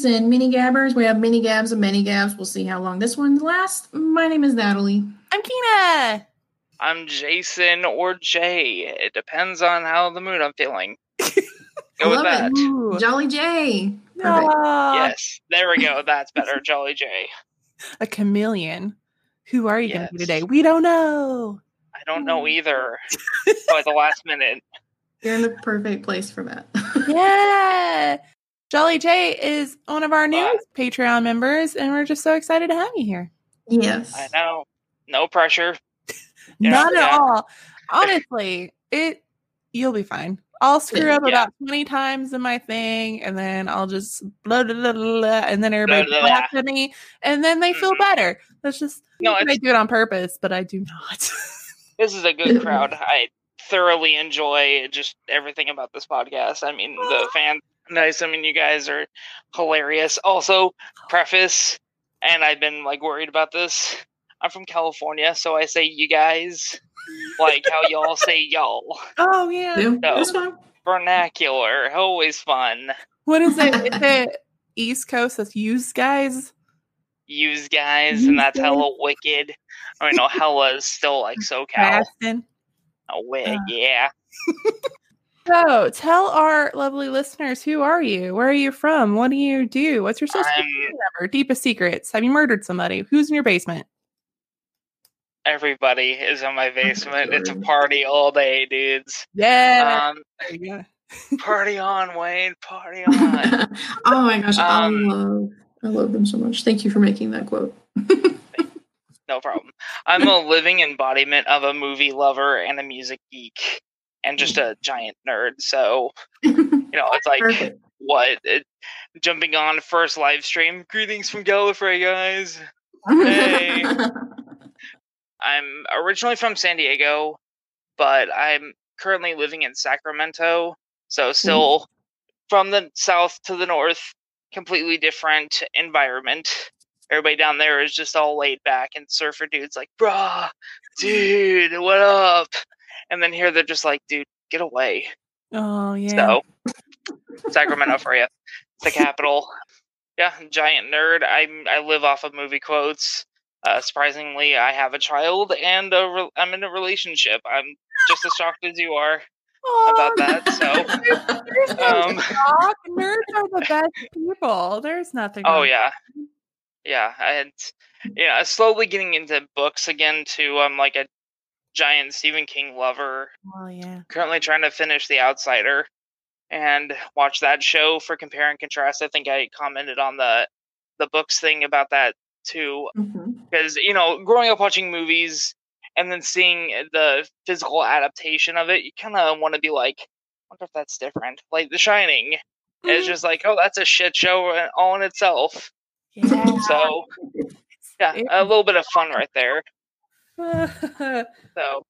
Hello, and mini gabbers. We have mini gabs and many gabs. We'll see how long this one lasts. My name is Natalie. I'm Kina. I'm Jason or Jay. It depends on how the mood I'm feeling. Go with Love that. it. Ooh. Jolly Jay. Perfect. Aw, Yes, there we go. That's better. Jolly Jay. A chameleon. Who are you going to be today? We don't know. I don't know mm. either. By the last minute. You're in the perfect place for that. Yeah. Jolly J is one of our newest Patreon members, and we're just so excited to have you here. yes. I know. No pressure. Yeah, Not at yeah. all. Honestly, it you'll be fine. I'll screw up Yeah. about 20 times in my thing, and then I'll just blah, blah, blah, blah, blah, and then everybody Blah, blah, laughs at me, and then they feel Mhm. better. That's just No, I do it on purpose, but I do not. this is a good crowd. I thoroughly enjoy just everything about this podcast. I mean, the fans nice. I mean, you guys are hilarious. Also, preface, and I've been like worried about this. I'm from California, so I say you guys, like how y'all say y'all. oh yeah. Yeah, No. That's fine. Vernacular, always fun. What is it? Is it East Coast that's used guys? Use guys, and that's hella wicked. I mean, no, hella is still like SoCal. Bastin. Oh, wait, Uh. yeah. So tell our lovely listeners who are you? Where are you from? What do you do? What's your social I'm security number? Deepest secrets? Have you murdered somebody? Who's in your basement? everybody is in my basement. It's a party all day, dudes. Yeah. Um, there you go. party on, Wayne. Party on. oh my gosh, Um, I love I love them so much. Thank you for making that quote. no problem. I'm a living embodiment of a movie lover and a music geek, and just mm. a giant nerd. So you know, it's like Perfect. what it, jumping on first live stream. Greetings from Gallifrey, guys. Hey. I'm originally from San Diego, but I'm currently living in Sacramento. So still mm. from the south to the north, completely different environment. Everybody down there is just all laid back and surfer dudes like, bruh, dude, what up? And then here they're just like, dude, get away. Oh yeah. So Sacramento for you. It's the capital. Yeah, giant nerd. I'm I live off of movie quotes. Uh, surprisingly, I have a child and a re- I'm in a relationship. I'm just as shocked as you are about that. So, There's um, shock. Nerds are the best people. There's nothing. oh wrong. yeah, yeah. And yeah, slowly getting into books again too. I'm like a giant Stephen King lover. Oh yeah. Currently trying to finish The Outsider and watch that show for compare and contrast. I think I commented on the the books thing about that too mm-hmm. because you know growing up watching movies and then seeing eh, the physical adaptation of it you kind of want to be like wonder if that's different like the shining is Mm, just like oh that's a shit show in- all in itself yeah. so yeah a little bit of fun right there so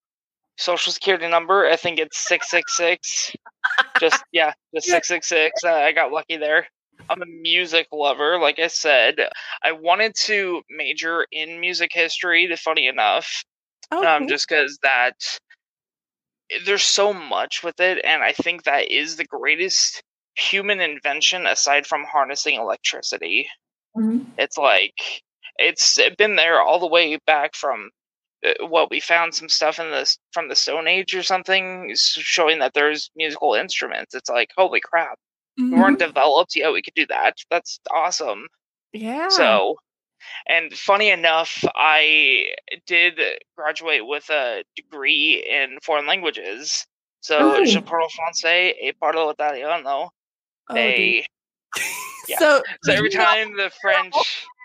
social security number i think it's 666 just yeah just 666 uh, i got lucky there. I'm a music lover like i said. I wanted to major in music history funny enough um, just because that there's so much with it, and I think that is the greatest human invention aside from harnessing electricity. Mhm. It's like it's been there all the way back from what we found some stuff in this from the Stone Age or something showing that there's musical instruments. It's like holy crap, we Mhm. weren't developed. Yeah, we could do that. That's awesome. Yeah. So, and funny enough, I did graduate with a degree in foreign languages. So, Oh. je parle français et parle italiano. Oh. They, yeah. So, so every time the French,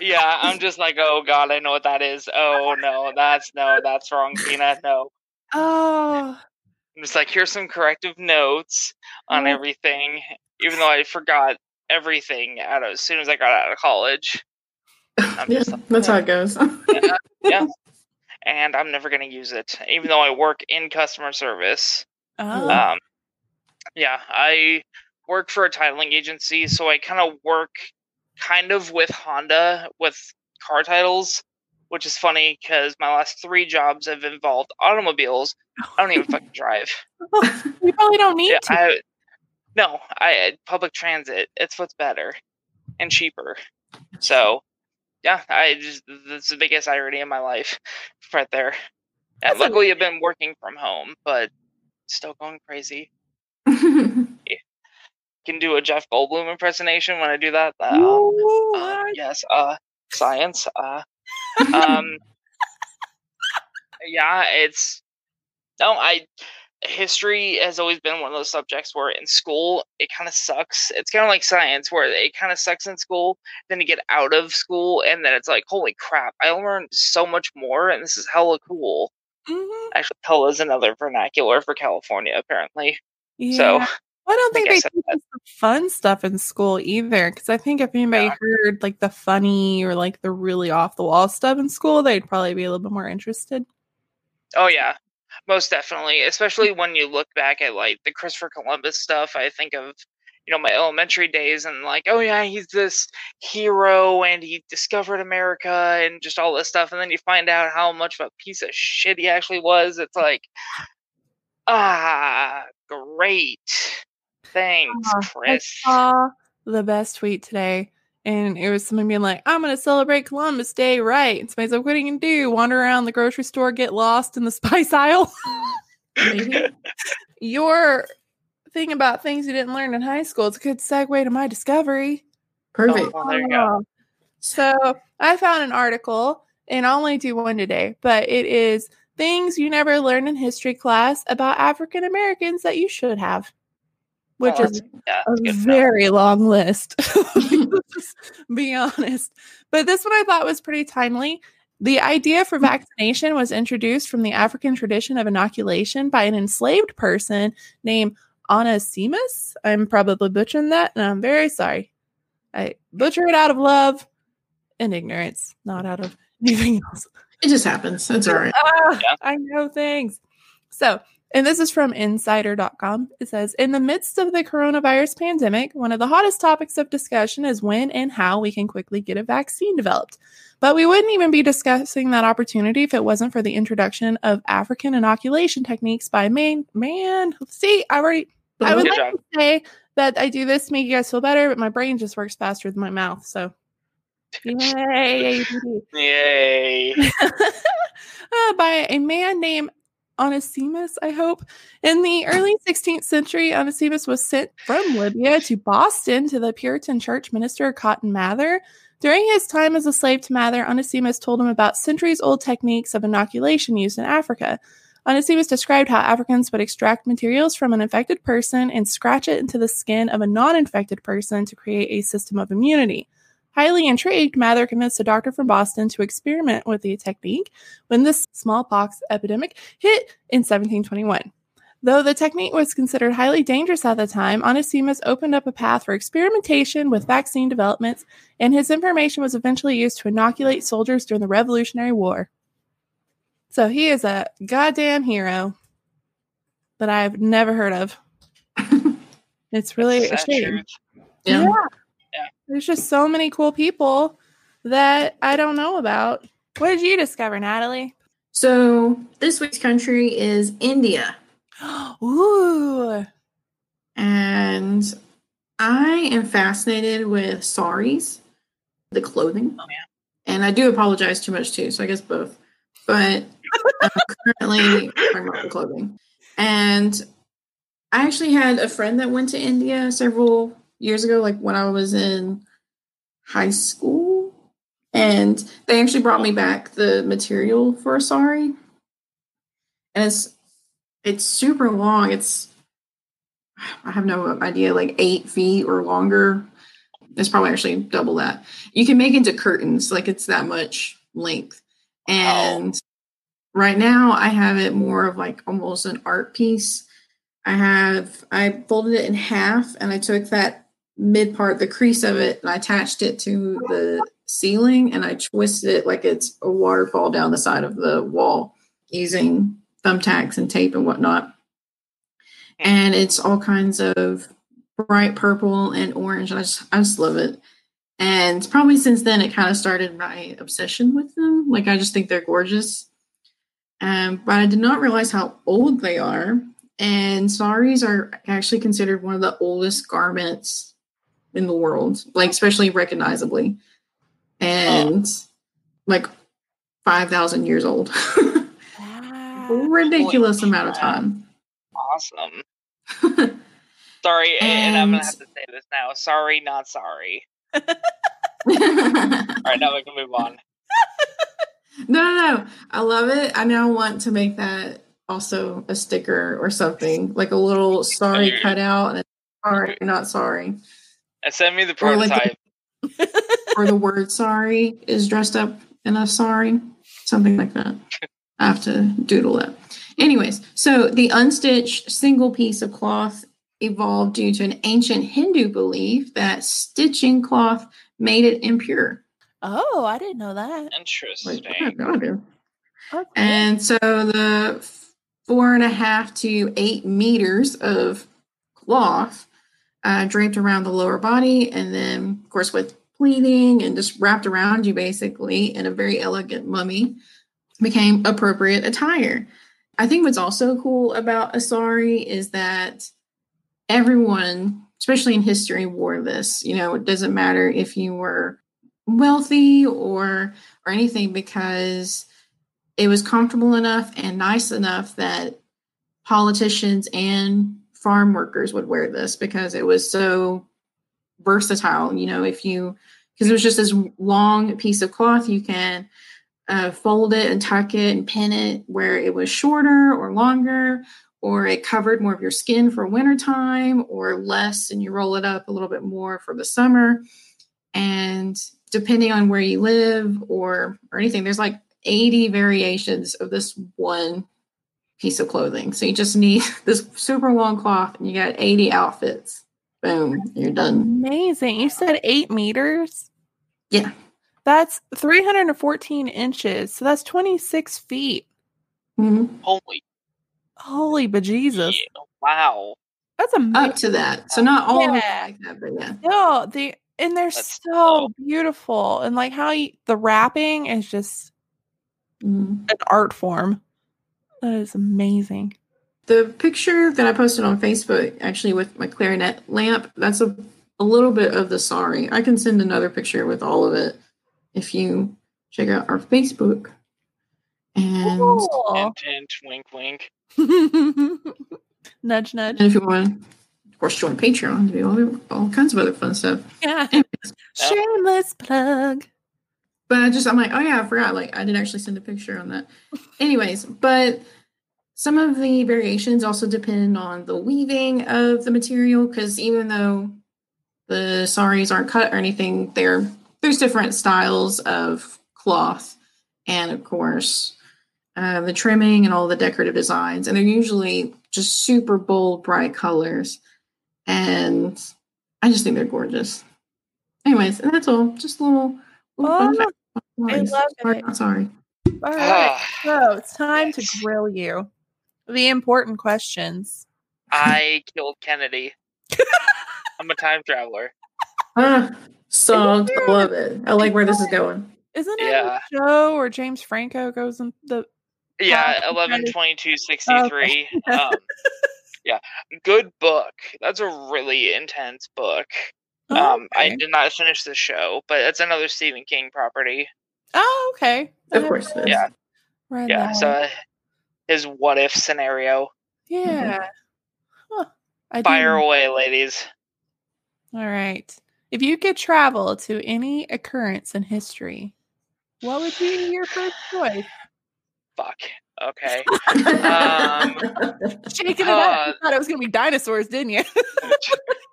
yeah, I'm just like, oh god, I know what that is. Oh no, that's no, that's wrong, Tina. No, Oh. I'm just like, here's some corrective notes on Oh. everything, even though I forgot everything out of, as soon as I got out of college. Yeah, like, that's how it goes. yeah. And I'm never going to use it, even though I work in customer service. Oh. Um, yeah, I work for a titling agency, so I kind of work kind of with Honda with car titles, which is funny because my last three jobs have involved automobiles. I don't even fucking drive. you probably don't need Yeah, to. I, No, I uh, public transit. It's what's better and cheaper. So, yeah, I just that's the biggest irony in my life, right there. And luckily, I've been working from home, but still going crazy. Can do a Jeff Goldblum impersonation when I do that. Uh, uh, yes, uh, science. Uh, um, yeah, it's no, I history has always been one of those subjects where in school it kind of sucks. It's kind of like science where it kind of sucks in school. Then you get out of school and then it's like, holy crap, I learned so much more and this is hella cool. Mm-hmm. Actually, hella is another vernacular for California, apparently. Yeah. So I don't think they teach the fun stuff in school either. Because I think if anybody yeah. heard like the funny or like the really off the wall stuff in school, they'd probably be a little bit more interested. Oh yeah, most definitely. Especially when you look back at like the Christopher Columbus stuff. I think of you know my elementary days and like oh yeah he's this hero and he discovered america and just all this stuff and then you find out how much of a piece of shit he actually was it's like ah great thanks chris I saw the best tweet today and it was someone being like, I'm going to celebrate Columbus Day, right? And somebody's like, What are you going to do? Wander around the grocery store, get lost in the spice aisle? Your thing about things you didn't learn in high school its a good segue to my discovery. Perfect. Oh, there you go. Um, so I found an article, and I'll only do one today, but it is things you never learned in history class about African Americans that you should have which oh, is yeah, a very long list. be honest. But this one I thought was pretty timely. The idea for mm. vaccination was introduced from the African tradition of inoculation by an enslaved person named Onesimus. I'm probably butchering that, and I'm very sorry. I butcher it out of love and ignorance, not out of anything else. It just happens. That's all right. Uh, yeah. I know things. So and this is from insider.com. It says In the midst of the coronavirus pandemic, one of the hottest topics of discussion is when and how we can quickly get a vaccine developed. But we wouldn't even be discussing that opportunity if it wasn't for the introduction of African inoculation techniques by man. Man, see, I already. I would Good like job. to say that I do this to make you guys feel better, but my brain just works faster than my mouth. So, yay! Yay! uh, by a man named Onesimus, I hope. In the early 16th century, Onesimus was sent from Libya to Boston to the Puritan church minister Cotton Mather. During his time as a slave to Mather, Onesimus told him about centuries old techniques of inoculation used in Africa. Onesimus described how Africans would extract materials from an infected person and scratch it into the skin of a non infected person to create a system of immunity. Highly intrigued, Mather convinced a doctor from Boston to experiment with the technique when the smallpox epidemic hit in 1721. Though the technique was considered highly dangerous at the time, Onesimus opened up a path for experimentation with vaccine developments, and his information was eventually used to inoculate soldiers during the Revolutionary War. So he is a goddamn hero that I've never heard of. it's really a shame. Yeah. yeah. There's just so many cool people that I don't know about. What did you discover, Natalie? So this week's country is India. Ooh. And I am fascinated with saris, the clothing. Oh, yeah. And I do apologize too much too, so I guess both. But I'm currently talking about the clothing. And I actually had a friend that went to India several years ago, like when I was in high school. And they actually brought me back the material for a sari. And it's it's super long. It's I have no idea, like eight feet or longer. It's probably actually double that. You can make into curtains, like it's that much length. Oh. And right now I have it more of like almost an art piece. I have I folded it in half and I took that mid part, the crease of it, and I attached it to the ceiling and I twisted it like it's a waterfall down the side of the wall using thumbtacks and tape and whatnot. And it's all kinds of bright purple and orange. I just I just love it. And probably since then it kind of started my obsession with them. Like I just think they're gorgeous. Um, but I did not realize how old they are. and saris are actually considered one of the oldest garments in the world, like especially recognizably, and oh. like five thousand years old. Ridiculous amount of time. Awesome. sorry, and, and, I'm gonna have to say this now. Sorry, not sorry. All right, now we can move on. No, no, no. I love it. I now want to make that also a sticker or something, like a little sorry cutout and sorry, not sorry. And send me the prototype. Or, like the, or the word sorry is dressed up in a sari, something like that. I have to doodle it. Anyways, so the unstitched single piece of cloth evolved due to an ancient Hindu belief that stitching cloth made it impure. Oh, I didn't know that. Interesting. okay. And so the four and a half to eight meters of cloth uh, draped around the lower body, and then, of course, with pleating and just wrapped around you basically in a very elegant mummy became appropriate attire. I think what's also cool about a sari is that everyone, especially in history, wore this. You know, it doesn't matter if you were wealthy or or anything because it was comfortable enough and nice enough that politicians and farm workers would wear this because it was so versatile. You know, if you because it was just this long piece of cloth, you can uh, fold it and tuck it and pin it where it was shorter or longer, or it covered more of your skin for wintertime, or less and you roll it up a little bit more for the summer. And depending on where you live or or anything, there's like 80 variations of this one piece of clothing. So you just need this super long cloth and you got 80 outfits. Boom, you're done. Amazing. You said eight meters? Yeah. That's 314 inches. So that's 26 feet. Mm-hmm. Holy. Holy bejesus. Yeah, wow. That's amazing. Up to that. So not all yeah. like that, but yeah. No, the and they're That's so cool. beautiful. And like how you, the wrapping is just mm. an art form. That is amazing. The picture that I posted on Facebook, actually with my clarinet lamp, that's a, a little bit of the sari. I can send another picture with all of it if you check out our Facebook. And cool. hint, hint, wink, wink. nudge, nudge. And if you want of course, join Patreon to do all, all kinds of other fun stuff. Yeah. Shameless plug. But I just, I'm like, oh yeah, I forgot. Like, I did actually send a picture on that. Anyways, but some of the variations also depend on the weaving of the material because even though the saris aren't cut or anything, there there's different styles of cloth, and of course, uh, the trimming and all the decorative designs, and they're usually just super bold, bright colors and I just think they're gorgeous. Anyways, and that's all. Just a little. little oh, I love sorry, it. Sorry. All right, so it's time to grill you. The important questions. I killed Kennedy. I'm a time traveler. Ah, so I love it. I like where this is going. Isn't it yeah. a show where James Franco goes in the yeah, eleven twenty two sixty three. Um, yeah, good book. That's a really intense book. Oh, um, I did not finish the show, but it's another Stephen King property. Oh, okay. Of course, it is. yeah, right yeah. So uh, his what if scenario. Yeah. Huh. Fire away, ladies. All right. If you could travel to any occurrence in history, what would be your first choice? Fuck. Okay. um, Shaking it uh, up. You thought it was going to be dinosaurs, didn't you?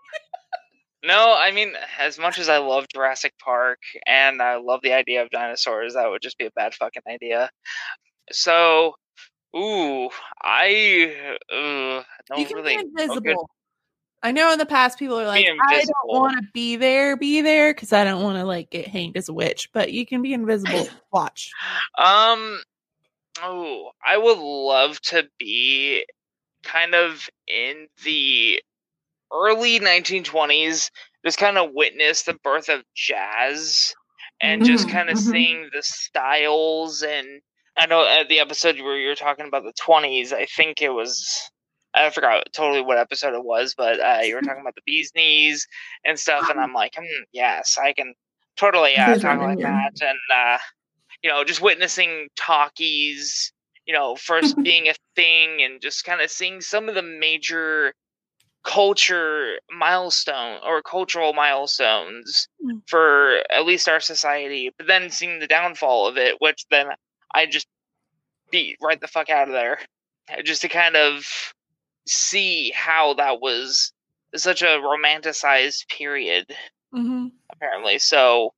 no, I mean, as much as I love Jurassic Park and I love the idea of dinosaurs, that would just be a bad fucking idea. So, ooh, I uh, don't you can really. Be invisible. I know in the past people are like, I don't want to be there, be there, because I don't want to like get hanged as a witch. But you can be invisible. Watch. Um, Oh, I would love to be kind of in the early 1920s, just kind of witness the birth of jazz and mm-hmm, just kind of mm-hmm. seeing the styles. And I know at the episode where you were talking about the 20s, I think it was I forgot totally what episode it was, but uh, you were talking about the bee's knees and stuff, and I'm like, hmm, yes, I can totally uh, talk like that, and uh, you know, just witnessing talkies, you know, first being a thing, and just kind of seeing some of the major culture milestone or cultural milestones Mm. for at least our society, but then seeing the downfall of it, which then I just beat right the fuck out of there, uh, just to kind of see how that was such a romanticized period, hmm apparently. So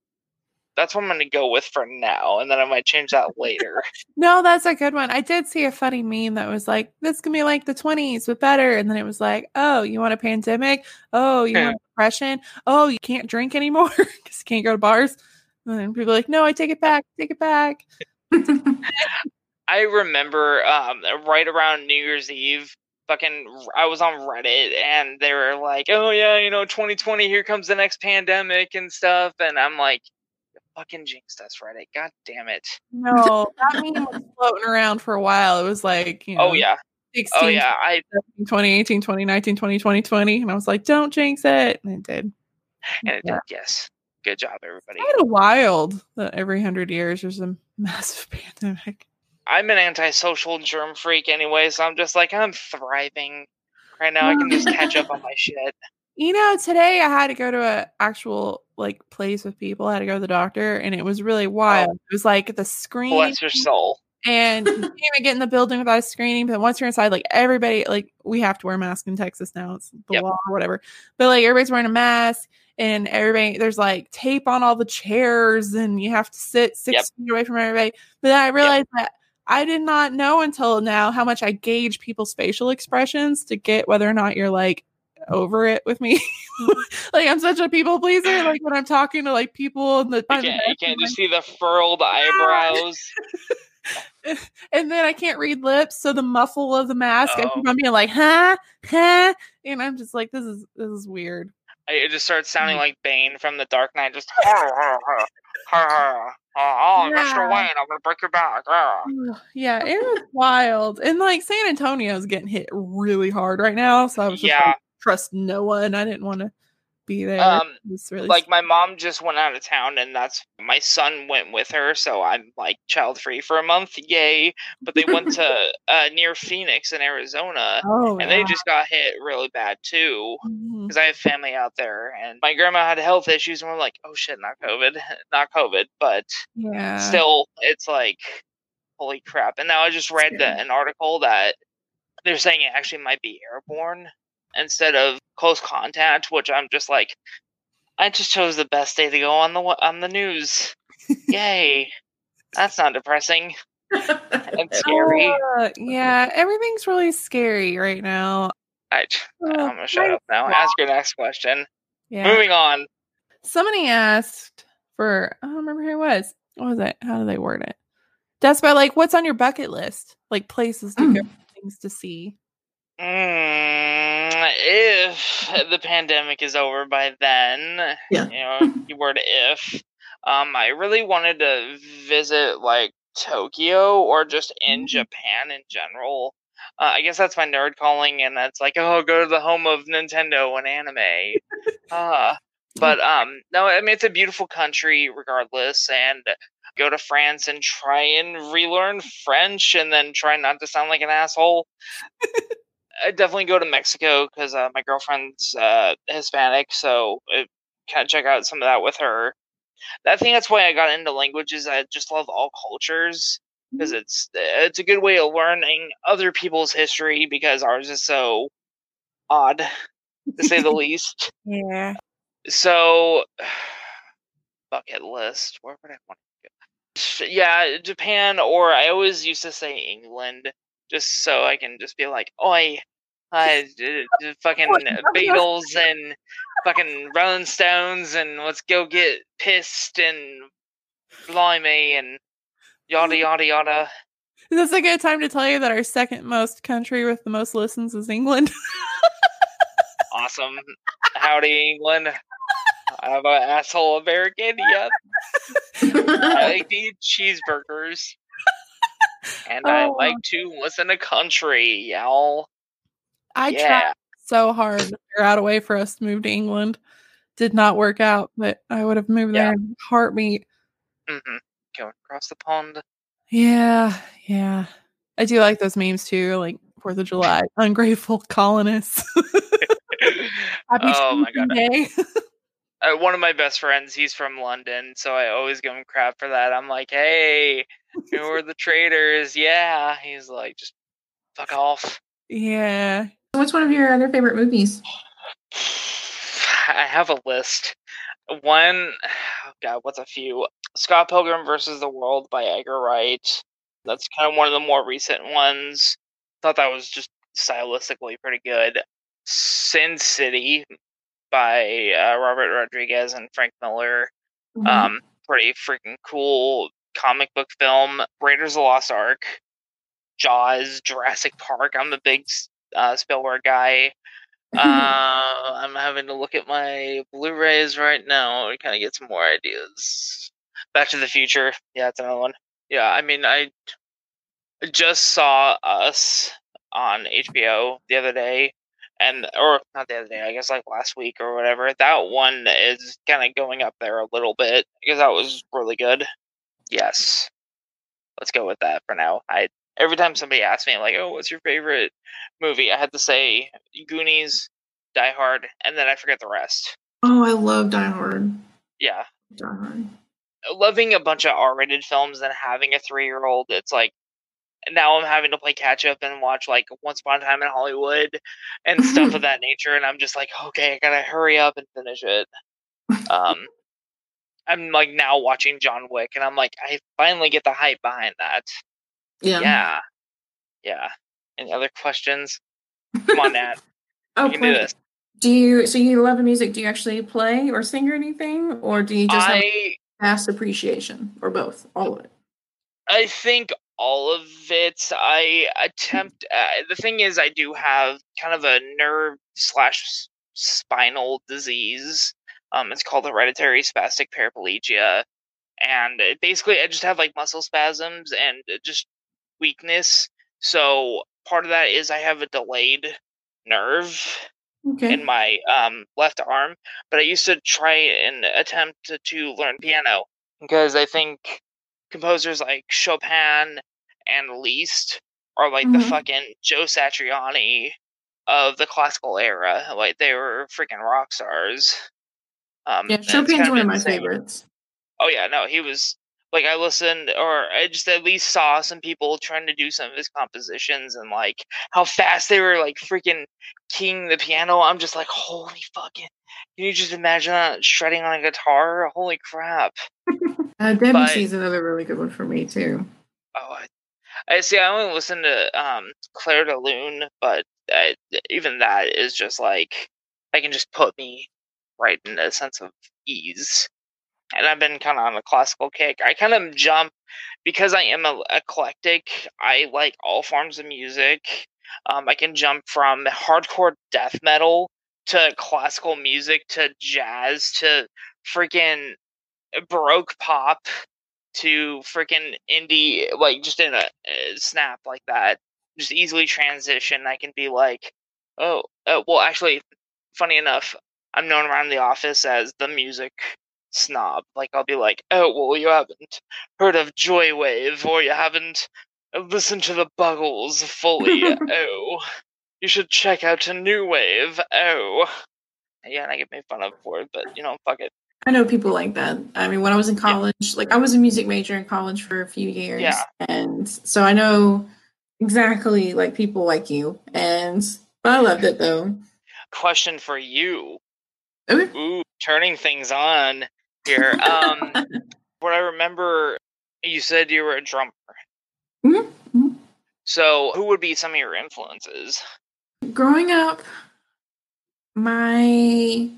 that's what I'm going to go with for now, and then I might change that later. No, that's a good one. I did see a funny meme that was like, "This can be like the '20s, but better." And then it was like, "Oh, you want a pandemic? Oh, you Yeah. want depression? Oh, you can't drink anymore because you can't go to bars." And then people are like, "No, I take it back. Take it back." I remember um, right around New Year's Eve, fucking, I was on Reddit and they were like, "Oh yeah, you know, 2020, here comes the next pandemic and stuff," and I'm like, "You "Fucking jinxed us, Reddit! God damn it!" No, that meme was floating around for a while. It was like, you oh, know, Oh yeah, 16, oh yeah. I 2018, 2019, 2020, 20. And I was like, don't jinx it. And it did. and it Yeah. did. Yes, good job, everybody. Kind of wild that every hundred years there's a massive pandemic. I'm an antisocial germ freak anyway, so I'm just like I'm thriving right now. I can just catch up on my shit. You know, today I had to go to a actual like place with people. I had to go to the doctor, and it was really wild. Oh. It was like the screen, Bless your soul. and you can't even get in the building without a screening. But once you're inside, like everybody, like we have to wear masks in Texas now. It's the Yep. law or whatever. But like everybody's wearing a mask, and everybody there's like tape on all the chairs, and you have to sit six Yep. feet away from everybody. But then I realized that. I did not know until now how much I gauge people's facial expressions to get whether or not you're like over it with me. like I'm such a people pleaser. Like when I'm talking to like people in the, You by the can't, you desk, can't I'm just see the furrowed eyebrows. and then I can't read lips, so the muffle of the mask, I Oh. keep on being like, huh, huh, and I'm just like, this is this is weird. I- It just starts sounding Mm. like Bane from The Dark Knight. Just oh, Yeah. Mr. Wayne, I'm gonna break your back. Ah. yeah, it was wild, and like San Antonio's getting hit really hard right now, so I was just Yeah. like, trust no one. I didn't want to be there. Um, really like my mom just went out of town and that's my son went with her so i'm like child free for a month yay. But they went to uh, near phoenix in arizona oh, and they just got hit really bad too because i have family out there and my grandma had health issues and we're like oh shit not covid not covid. But yeah, still it's like holy crap. And now i just read the, an article that they're saying it actually might be airborne instead of close contact which i'm just like i just chose the best day to go on the on the news yay that's not depressing and scary Uh, yeah, everything's really scary right now. I, i'm Uh, gonna shut up now ask your next question Yeah. moving on Somebody asked for I don't remember who it was. What was it? How do they word it? That's by like what's on your bucket list? Like places to go, things to see. Mm, if the pandemic is over by then, Yeah. you know, keyword if, um, I really wanted to visit like Tokyo or just in Mm. Japan in general. Uh, I guess that's my nerd calling, and that's like, oh, go to the home of Nintendo and anime. uh, but um, no, I mean it's a beautiful country regardless, and go to France and try and relearn French, and then try not to sound like an asshole. I definitely go to Mexico because uh, my girlfriend's uh, Hispanic, so kind of check out some of that with her. I think that's why I got into languages. I just love all cultures because it's it's a good way of learning other people's history because ours is so odd to say the least. Yeah. So, bucket list. Where would I want to go? Yeah, Japan, or I always used to say England, just so I can just be like, oi, uh, fucking Beatles and fucking Rolling Stones, and let's go get pissed and blimey and yada yada yada. Is this a good time to tell you that our second most country with the most listens is England? Awesome. Howdy, England. I'm an asshole American. Yep. I need cheeseburgers. And I Oh. like to listen to country, y'all. I Yeah. tried so hard to figure out a way for us to move to England. Did not work out, but I would have moved Yeah. there in heartbeat. hmm Going across the pond. Yeah, yeah. I do like those memes too, like Fourth of July, ungrateful colonists. Happy oh my god. Day. Uh, one of my best friends, he's from London, so I always give him crap for that. I'm like, hey, you know, we're the traitors. Yeah. He's like, just fuck off. yeah. What's one of your other favorite movies? I have a list. One, oh God, what's a few? Scott Pilgrim versus the World by Edgar Wright. That's kind of one of the more recent ones. Thought that was just stylistically pretty good. Sin City by uh, Robert Rodriguez and Frank Miller. Mhm. Um, pretty freaking cool comic book film. Raiders of the Lost Ark, Jaws, Jurassic Park. I'm a big uh, Spielberg guy. Uh, I'm having to look at my Blu-rays right now to kind of get some more ideas. Back to the Future. Yeah, that's another one. Yeah, I mean, I just saw Us on HBO the other day, and or not the other day, I guess like last week or whatever. That one is kind of going up there a little bit because that was really good. Yes, let's go with that for now. I every time somebody asks me like, "Oh, what's your favorite movie?" I had to say Goonies, Die Hard, and then I forget the rest. oh, I love Die Hard. Yeah, Die Hard. loving a bunch of R-rated films and having a three-year-old, it's like now I'm having to play catch up and watch like Once Upon a Time in Hollywood and stuff of that nature, and I'm just like, okay, I gotta hurry up and finish it. Um, I'm like now watching John Wick, and I'm like, I finally get the hype behind that. Yeah. Yeah, yeah. Any other questions? Come on, Nat. Oh, can do this. Do you? So you love music? Do you actually play or sing or anything, or do you just have I appreciation, or both? All of it. I think all of it. I attempt. Uh, the thing is, I do have kind of a nerve slash spinal disease. Um, it's called hereditary spastic paraplegia, and it basically, I just have like muscle spasms and uh, just weakness. So part of that is I have a delayed nerve Okay. in my um, left arm, but I used to try and attempt to, to learn piano because I think composers like Chopin and Liszt are like the Mhm. fucking Joe Satriani of the classical era. Like they were freaking rock stars. Um, yeah, Chopin's one of my insane. favorites. Oh yeah, no, he was like I listened or I just at least saw some people trying to do some of his compositions and like how fast they were like freaking keying the piano. I'm just like, holy fucking can you just imagine that shredding on a guitar? Holy crap. Uh, But- Debussy's another really good one for me too. Oh I, I see I only listen to um Clair de Lune, but uh, even that is just like I can just put me right in a sense of ease. and I've been kind of on a classical kick. I kind of jump because I am a, eclectic. I like all forms of music. Um, I can jump from hardcore death metal to classical music to jazz to freaking baroque pop to freaking indie, like just in a, a snap like that. Just easily transition. I can be like, oh, uh, well, actually, funny enough, I'm known around the office as the music snob. Like I'll be like, oh well, you haven't heard of Joywave, or you haven't listened to the Buggles fully. oh, you should check out a New Wave. Oh, yeah, and I get made fun of for it, but you know, fuck it. I know people like that. I mean, when I was in college, like I was a music major in college for a few years, Yeah. and so I know exactly like people like you. And but I loved it though. Question for you. Okay. Ooh, turning things on here. Um, what I remember, you said you were a drummer. Mhm, mhm. So, who would be some of your influences? Growing up, my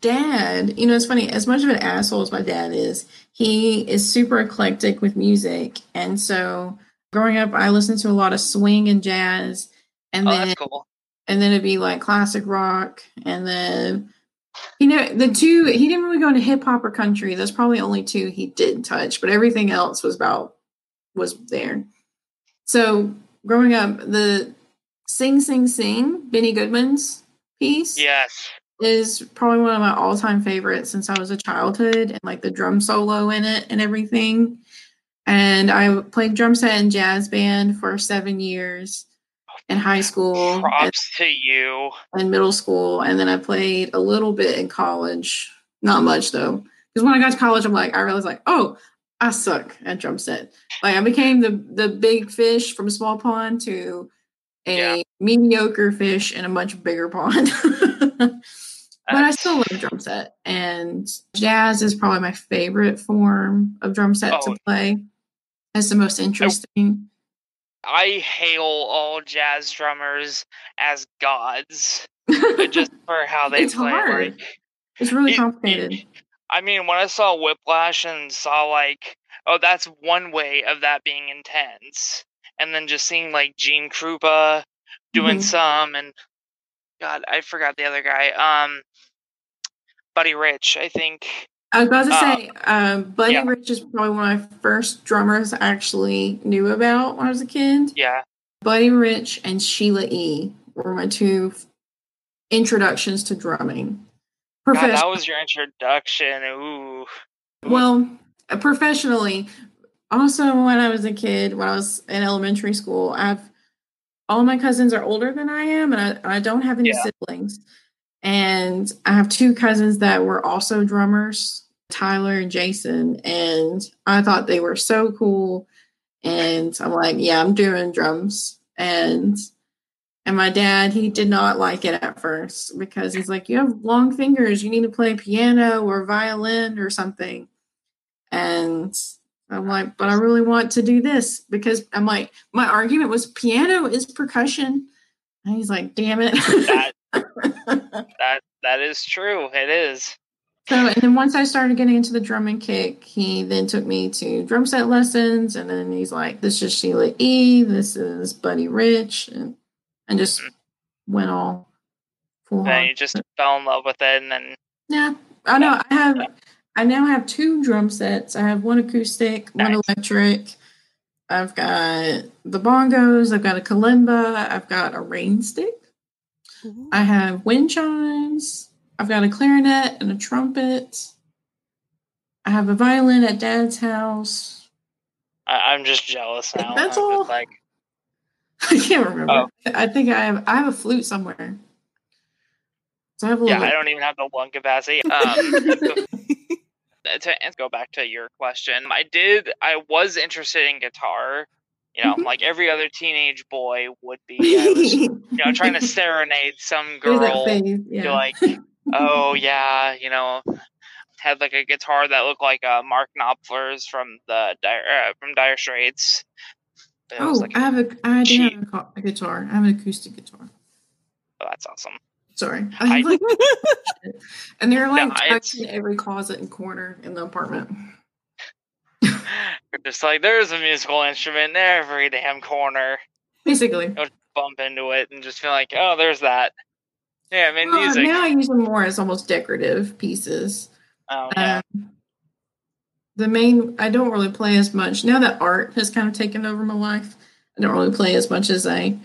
dad, you know, it's funny, as much of an asshole as my dad is, he is super eclectic with music. And so growing up, I listened to a lot of swing and jazz. And Oh, then that's cool. and then it'd be like classic rock, and then you know the two he didn't really go into hip hop or country. There's probably only two he did touch, but everything else was about was there. So growing up, the Sing Sing Sing, Benny Goodman's piece. Yes. Is probably one of my all time favorites since I was a childhood and like the drum solo in it and everything. And I played drum set and jazz band for seven years in high school. Props and, to you. In middle school. And then I played a little bit in college. Not much though. Because when I got to college, I'm like, I realized like, oh, I suck at drum set. Like I became the the big fish from a small pond to a yeah. mediocre fish in a much bigger pond. but I still love drum set. And jazz is probably my favorite form of drum set oh. to play. It's the most oh. interesting. I hail all jazz drummers as gods, just for how they it's play. Hard. Like, it's really it, complicated. It, I mean, when I saw Whiplash and saw like, oh, that's one way of that being intense, and then just seeing like Gene Krupa doing mm-hmm. some, and God, I forgot the other guy, um, Buddy Rich, I think. I was about to say, um, Buddy yeah. Rich is probably one of my first drummers I actually knew about when I was a kid. Yeah. Buddy Rich and Sheila E. were my two introductions to drumming. God, that was your introduction. Ooh. Well, uh, professionally, also when I was a kid, when I was in elementary school, I've all my cousins are older than I am, and I, I don't have any yeah. siblings. And I have two cousins that were also drummers, Tyler and Jason, and I thought they were so cool. And I'm like, yeah, I'm doing drums. And and my dad, he did not like it at first because he's like, You have long fingers. You need to play piano or violin or something. And I'm like, But I really want to do this because I'm like, My argument was piano is percussion. And he's like, Damn it. that, that, that is true. It is. So, and then once I started getting into the drum and kick, he then took me to drum set lessons. And then he's like, This is Sheila E. This is Buddy Rich. And and just mm-hmm. went all full. And you just fell in love with it, and then yeah, I know. I have. I now have two drum sets. I have one acoustic, nice. one electric. I've got the bongos. I've got a kalimba. I've got a rain stick. Mm-hmm. I have wind chimes. I've got a clarinet and a trumpet. I have a violin at Dad's house. I, am just jealous now. That's I'm all. Like I can't remember. Oh. I think I have I have a flute somewhere. So I have a yeah, I don't even have the lung capacity. Um, to go back to your question, I did. I was interested in guitar. You know, like every other teenage boy would be. Was, you know, trying to serenade some girl. Yeah. like, oh yeah, you know, had like a guitar that looked like uh, Mark Knopfler's from the uh, from Dire Straits. Oh, like I have a I do have a, guitar. I have an acoustic guitar. Oh, that's awesome. Sorry, I like, and they're like no, tucked in every closet and corner in the apartment. just like there's a musical instrument in every damn corner. Basically, I'll bump into it and just feel like, oh, there's that. Yeah, I mean, well, music. Now I use them more as almost decorative pieces. Oh yeah. Um, the main I don't really play as much now that art has kind of taken over my life. I don't really play as much as I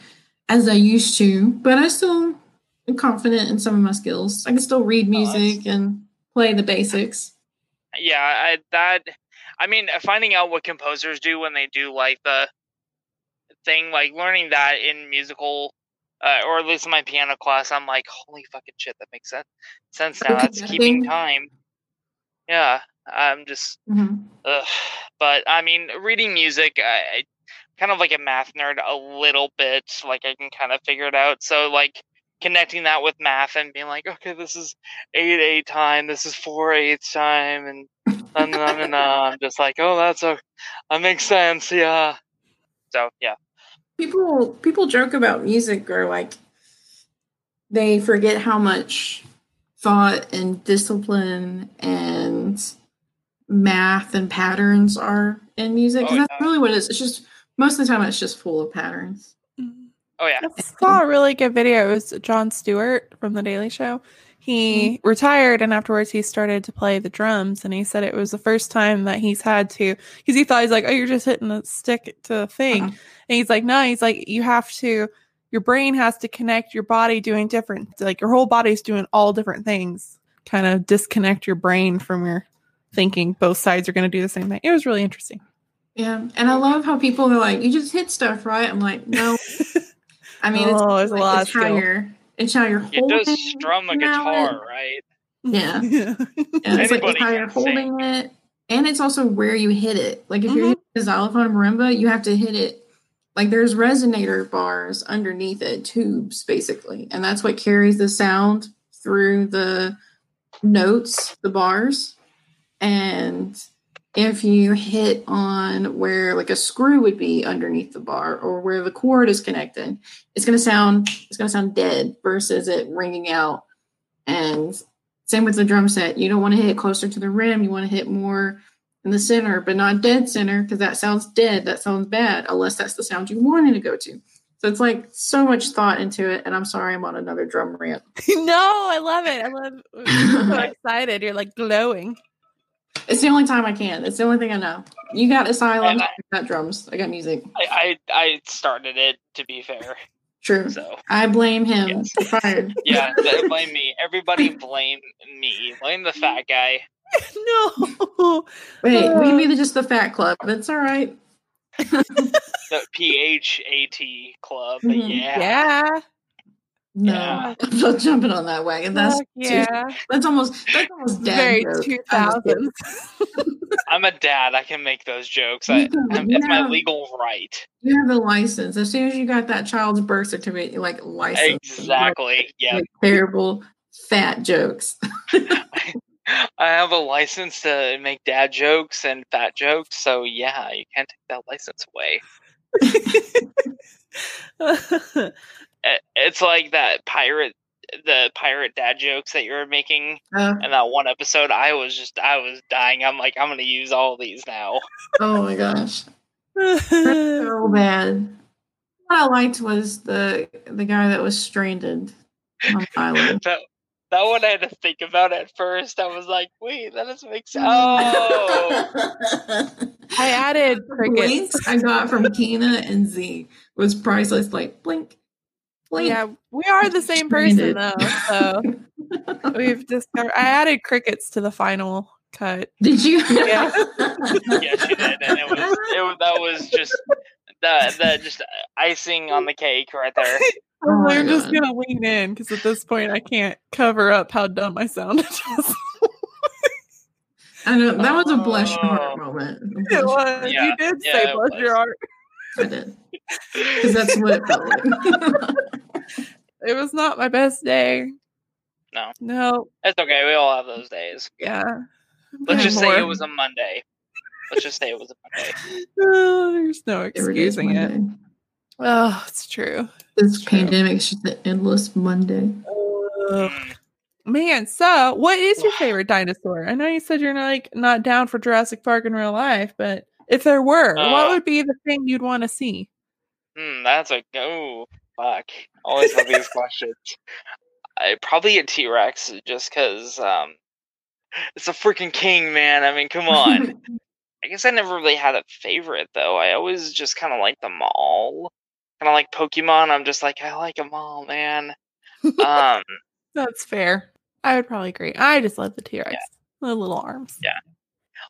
as I used to, but I still am confident in some of my skills. I can still read oh, music oh, and play the basics. Yeah, I, that I mean, finding out what composers do when they do like the thing, like learning that in musical, uh, or at least in my piano class, I'm like, holy fucking shit, that makes sense. Sense now. That's keeping time. Yeah, I'm just, mm-hmm. but I mean, reading music, I, I kind of like a math nerd a little bit. Like I can kind of figure it out. So like connecting that with math and being like, okay, this is eight eight time, this is four eighths time, and and then and I'm just like, oh, that's a that makes sense, yeah. So yeah. People people joke about music or like they forget how much thought and discipline and math and patterns are in music. Oh, that's yeah. really what it is. It's just most of the time it's just full of patterns. Oh yeah. I saw a really good video. It was Jon Stewart from The Daily Show. He mm-hmm. retired and afterwards he started to play the drums and he said it was the first time that he's had to because he thought he's like, Oh, you're just hitting the stick to the thing. Uh-huh. And he's like, No, he's like, you have to your brain has to connect your body doing different like your whole body's doing all different things kind of disconnect your brain from your thinking both sides are going to do the same thing it was really interesting Yeah, and I love how people are like, "You just hit stuff, right?" I'm like, "No." I mean, it's, Oh, there's a like, it's how skill. you're, it's how you're You holding. just strum a it guitar, right? Yeah. yeah Yeah, it's like it's how you're can sing. holding it, and it's also where you hit it. Like if you're Mhm. hitting a xylophone marimba, you have to hit it. Like there's resonator bars underneath it, tubes basically, and that's what carries the sound through the notes, the bars. And if you hit on where like a screw would be underneath the bar or where the cord is connected, it's gonna sound it's gonna sound dead versus it ringing out. And same with the drum set. You don't want to hit closer to the rim. You want to hit more in the center, but not dead center because that sounds dead. That sounds bad unless that's the sound you wanted to go to. So it's like so much thought into it. And I'm sorry I'm on another drum rant. no i love it i love you're so excited you're like glowing It's the only time I can. It's the only thing I know. You got asylum. I I- got drums. I got music. I, I I started it to be fair. True. So I blame him. Yes. You're fired. yeah, blame me. Everybody blame me. Blame the fat guy. no Wait, we can be the, just the fat club. That's all right. The P H A T club. But Mhm. yeah. yeah No, Yeah. I'm not jumping on that wagon. That's Fuck yeah that's almost that's almost dad very joke. 2000s I'm a dad. I can make those jokes. You I, can- I'm- it's my legal right. You have a license. As soon as you got that child's birth certificate, you're like license. Exactly. Yeah. Like terrible fat jokes. I have a license to make dad jokes and fat jokes, so yeah, you can't take that license away. It- It's like that pirate, the pirate dad jokes that you were making Uh, in that one episode. I was just, I was dying. I'm like, I'm gonna use all these now. oh my gosh, so bad. What I liked was the the guy that was stranded on the island. that that one I had to think about at first. I was like, wait, that doesn't make sense. Oh, I added Blinks crickets. I got from Keena and Z was priceless. Like blink, blink. Yeah, we are the same person though. So we've discovered. I added crickets to the final cut. Did you? Yeah. yes, you did, and it was, it was that was just the the just icing on the cake right there. Oh I'm just God. gonna lean in because at this point I can't cover up how dumb I sounded. I know that was a bless your Oh. heart moment. it was. Yeah, you did yeah, say it bless your heart. I did because that's what it felt like. It was not my best day. No. No. It's okay. We all have those days. Yeah. Let's Yeah, just say it was a Monday. Let's just say it was a Monday. Oh, there's no Every day is excusing it. Monday. Oh, it's true. This True. pandemic is just an endless Monday. Ugh. Mm. Man, so what is your favorite dinosaur? I know you said you're not like not down for Jurassic Park in real life, but if there were, what Uh, would be the thing you'd want to see? Hmm, that's a oh fuck. Always have these questions. I probably a T Rex just because um, it's a freaking king, man. I mean, come on. I guess I never really had a favorite though. I always just kind of like them all. Kind of like Pokemon. I'm just like I like them all, man. Um, That's fair. I would probably agree. I just love the T Rex. The little arms. Yeah.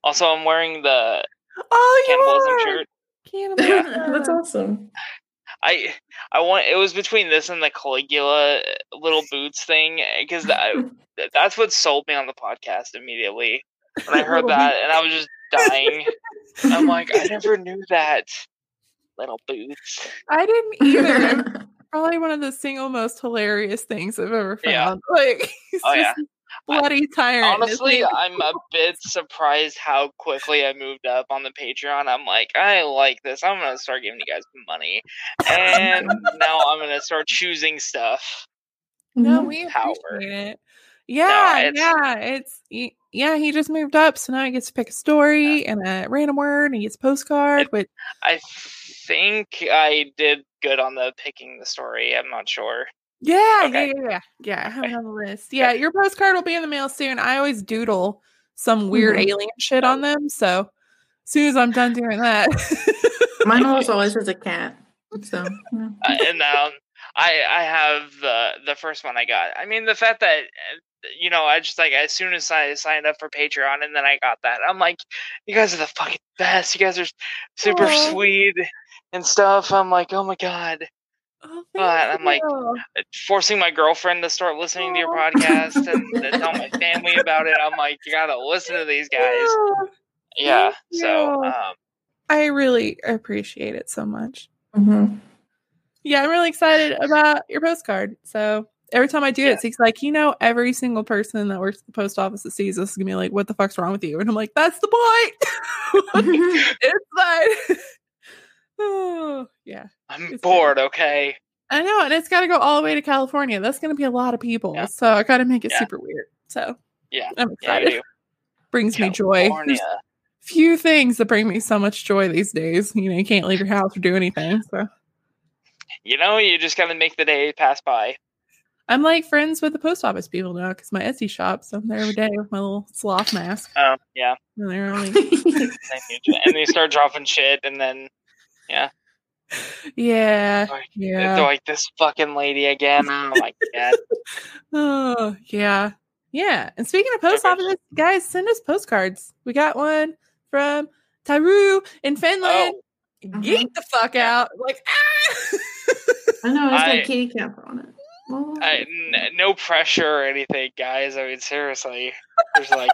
also, I'm wearing the Oh, you cannibalism are! shirt. Cannibalism. That's awesome. I I want it was between this and the Caligula uh, little boots thing because that, that's what sold me on the podcast immediately when I heard that and I was just dying. I'm like I never knew that little boots. I didn't either. Probably one of the single most hilarious things I've ever found. Yeah. Like, he's Oh, just bloody tyrant. Honestly, I'm a bit surprised how quickly I moved up on the Patreon. I'm like, I like this. I'm gonna start giving you guys money, and now I'm gonna start choosing stuff. no, mm-hmm. we Power. appreciate it. Yeah, it's- yeah. It's yeah. He just moved up, so now he gets to pick a story and a random word, and he gets a postcard. It- But I think I did good on the picking the story. I'm not sure. Yeah, Okay. yeah, yeah, yeah, yeah. I have it on the list. Yeah, your postcard will be in the mail soon. I always doodle some weird Mhm. alien shit on them, so as soon as I'm done doing that, Mine almost always has a cat. So yeah. Uh, and now I I have the the first one I got. I mean, the fact that uh, you know, I just like as soon as I signed up for Patreon and then I got that, I'm like, you guys are the fucking best. You guys are super Aw. sweet and stuff. I'm like, oh my god. Oh, But I'm like, you. forcing my girlfriend to start listening to your podcast and, and tell my family about it. I'm like, you gotta listen to these guys. Yeah. Yeah. So, um, I really appreciate it so much. Mm-hmm. Yeah, I'm really excited about your postcard. So every time I do Yeah. it, it's like, you know, every single person that works at the post office that sees this is gonna be like, what the fuck's wrong with you? And I'm like, that's the point. it's fine. oh, yeah. I'm It's bored. Okay. I know, and it's got to go all the way to California. That's going to be a lot of people, Yeah. so I got to make it Yeah. super weird. So Yeah. I'm excited. do. Brings me joy. There's few things that bring me so much joy these days. You know, you can't leave your house or do anything. So You know, you just gotta make the day pass by. I'm like friends with the post office people now because my Etsy shop. So I'm there every day with my little sloth mask. Oh yeah. And they're like, And you start dropping shit, and then yeah, like, yeah. they're like this fucking lady again. Oh my god. Oh, yeah. Yeah. And speaking of post offices, guys, send us postcards. We got one from Taru in Finland. Oh. Geek the fuck out. Like, ah! I know it's I- got a kitty cat on it. Oh. I, n- no pressure or anything, guys. I mean, seriously, there's like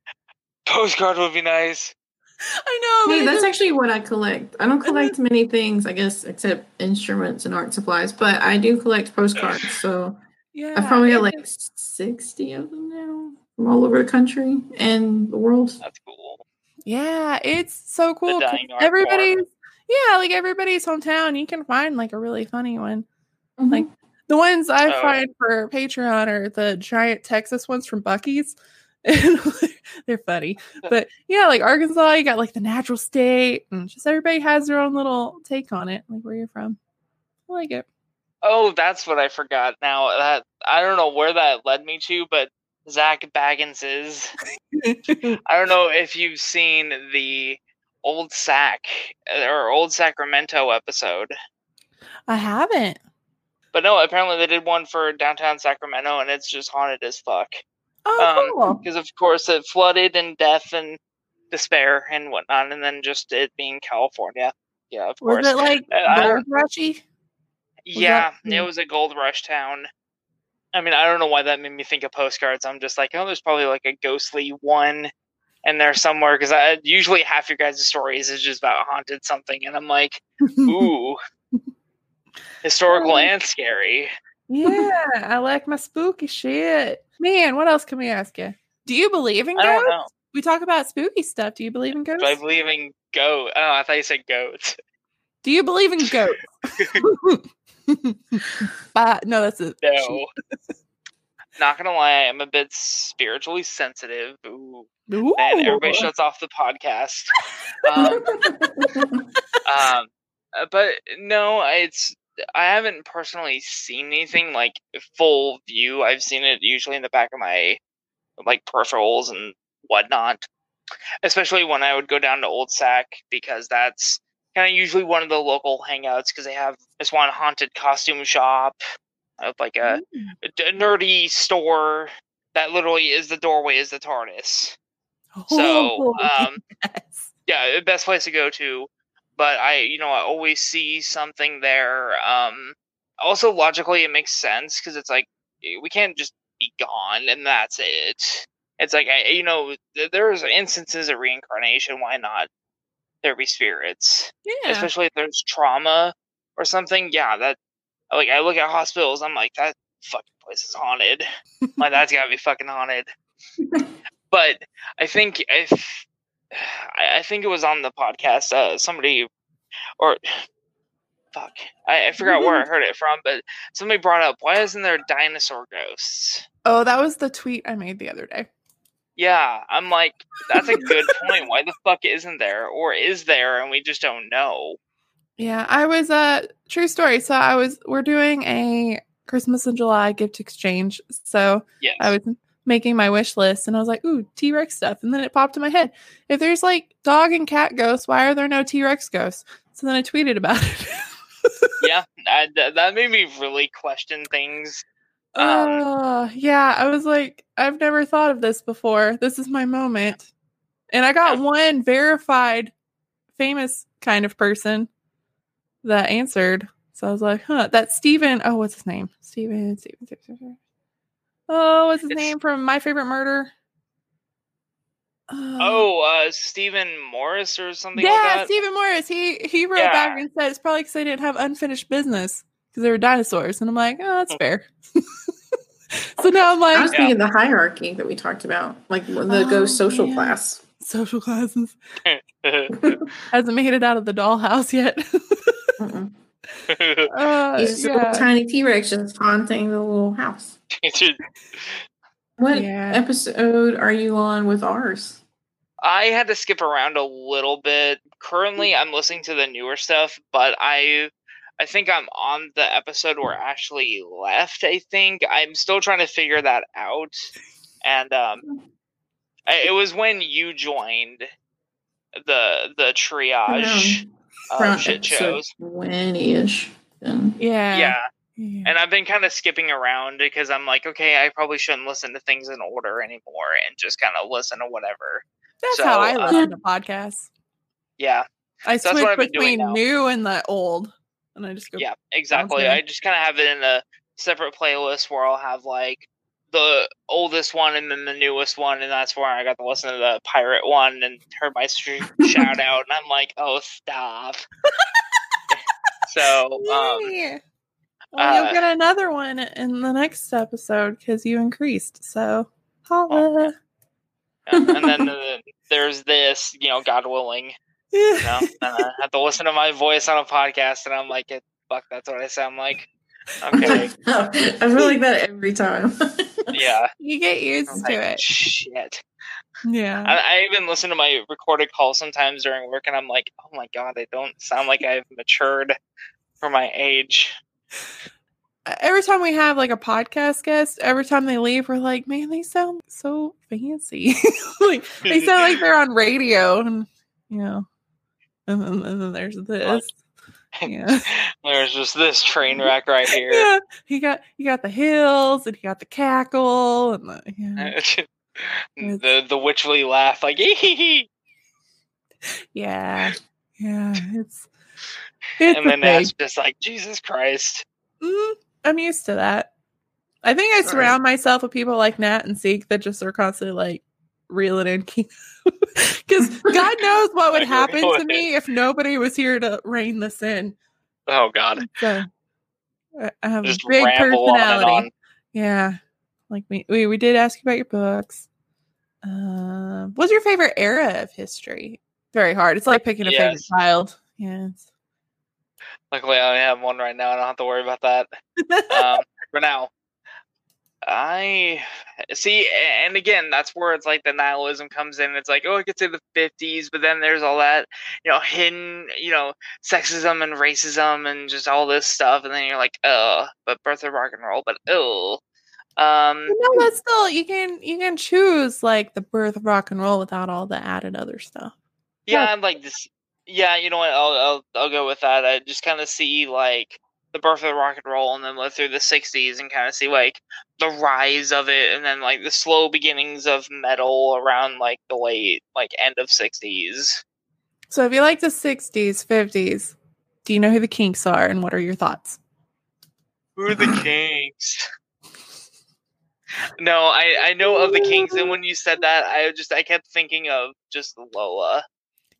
postcard would be nice. I know. Hey, that's it's- actually what I collect. I don't collect many things, I guess, except instruments and art supplies. But I do collect postcards. So yeah. I've probably got it- like sixty of them now from all over the country and the world. That's cool. Yeah, it's so cool. dying art Everybody's yeah, like everybody's hometown. You can find like a really funny one. Mm-hmm. Like the ones I Oh. find for Patreon are the giant Texas ones from Buc-ee's. They're funny. But yeah, like Arkansas, you got like the natural state, and just everybody has their own little take on it, like where you're from. I like it. Oh, that's what I forgot. Now that I don't know where that led me to, but Zak Bagans's. I don't know if you've seen the old Sac or old Sacramento episode, I haven't. but no, apparently they did one for downtown Sacramento, and it's just haunted as fuck. Oh, Um, cool. Because of course it flooded and death and despair and whatnot, and then just it being California. Yeah, of Was course. Was it like Uh, gold rushy? Yeah, that- it was a gold rush town. I mean, I don't know why that made me think of postcards. I'm just like, oh, there's probably like a ghostly one in there somewhere because I usually half your guys' stories is just about haunted something, and I'm like, ooh, historical and scary. Yeah, I like my spooky shit. Man, what else can we ask you? Do you believe in ghosts? We talk about spooky stuff. Do you believe in ghosts? Do I believe in goat? Oh, I thought you said goats. Do you believe in goats? but no, that's it. No. Not gonna lie, I am a bit spiritually sensitive. Ooh. Ooh. And everybody shuts off the podcast. Um, um, uh, but no, it's I haven't personally seen anything like full view. I've seen it usually in the back of my like peripherals and whatnot. Especially when I would go down to Old Sac because that's kind of usually one of the local hangouts because they have this one haunted costume shop, of like a, nerdy store that literally is the doorway is the TARDIS. So, Oh, um, yes. yeah, best place to go to. But I, you know, I always see something there. Um, also, logically, it makes sense because it's like eh, we can't just be gone and that's it. It's like I, you know, th- there's instances of reincarnation. Why not? There be spirits, Yeah. especially if there's trauma or something. Yeah, that like I look at hospitals. I'm like that fucking place is haunted. like that's gotta be fucking haunted. but I think if I, I think it was on the podcast, uh, somebody or fuck, I, I forgot where I heard it from, but somebody brought up why isn't there dinosaur ghosts? Oh, that was the tweet I made the other day. Yeah, I'm like, that's a good point. Why the fuck isn't there, or is there, and we just don't know? Yeah, I was uh true story. So I was we're doing a Christmas in July gift exchange. So Yes. I was making my wish list and I was like, ooh, T Rex stuff. And then it popped in my head. If there's like dog and cat ghosts, why are there no T Rex ghosts? So then I tweeted about it. yeah, I, that made me really question things. Um, Uh, yeah, I was like, I've never thought of this before. This is my moment. And I got Yeah. one verified famous kind of person that answered. So I was like, huh, that's Steven. Oh, what's his name? Steven, Steven, Steven, Steven. Oh, what's his It's- name from My Favorite Murder? Uh, Oh, uh, Steven Morris or something yeah, like that. Yeah, Steven Morris. He he wrote back and said it's probably because they didn't have unfinished business because they were dinosaurs. And I'm like, oh, that's fair. so now I'm like, I like, was Yeah. thinking the hierarchy that we talked about, like the Oh, ghost social yeah. class. social classes hasn't made it out of the dollhouse yet. Mm-mm. Uh, He's just a little tiny T Rex just haunting the little house. What Yeah. episode are you on with ours? I had to skip around a little bit. Currently, I'm listening to the newer stuff, but I I think I'm on the episode where Ashley left. I think I'm still trying to figure that out, and um, I, it was when you joined the the triage of shit shows. Twenty ish. Yeah. Yeah, Yeah. and I've been kind of skipping around because I'm like, okay, I probably shouldn't listen to things in order anymore, and just kind of listen to whatever. That's so, how I uh, listen to podcasts. Yeah, I that's what switch I've been doing between new and the old. And I just go, Yeah, exactly. I just kind of have it in a separate playlist where I'll have like the oldest one and then the newest one, and that's where I got to listen to the pirate one and heard my sh- shout out, and I'm like, oh, stop. so, um, Yay. Well, uh, you'll get another one in the next episode because you increased. So, holla. and then uh, there's this, you know, God willing, you know, and I have to listen to my voice on a podcast, and I'm like, fuck, that's what I sound like. Okay, I feel like that every time. Yeah. you get used I'm to like, it. shit. Yeah. I, I even listen to my recorded calls sometimes during work, and I'm like, oh my god, I don't sound like I've matured for my age. every time we have like a podcast guest, every time they leave, we're like, man, they sound so fancy. like they sound like they're on radio, and you know, and then, and then there's this. Yeah. There's just this train wreck right here. yeah, he got you got the hills, and he got the cackle, and the yeah, the the witchly laugh, like hee yeah, yeah. It's it's and then that's just like Jesus Christ. Mm, I'm used to that. I think I Right. surround myself with people like Nat and Zeke that just are constantly like reeling in because God knows what would happen to me if nobody was here to rein this in. Oh God, So I- have just a big ramble on personality. on. Yeah, like we, we we did ask you about your books. Um, what's your favorite era of history? Very hard. It's like picking a favorite child. Yeah. Luckily, I only have one right now. I don't have to worry about that. um, for now. I see, and again, that's where it's like the nihilism comes in. It's like, oh, I could say the fifties, but then there's all that, you know, hidden, you know, sexism and racism and just all this stuff, and then you're like, oh, but birth of rock and roll, but oh, um, no, that's still you can you can choose like the birth of rock and roll without all the added other stuff. yeah, I'm like this. Yeah, you know what? I'll I'll, I'll go with that. I just kind of see like the birth of rock and roll, and then live through the '60s and kind of see like the rise of it, and then like the slow beginnings of metal around like the late like end of '60s. So if you like the '60s, '50s, do you know who the Kinks are, and what are your thoughts? Who are the kinks No, I I know of the kinks and when you said that, I just I kept thinking of just Lola,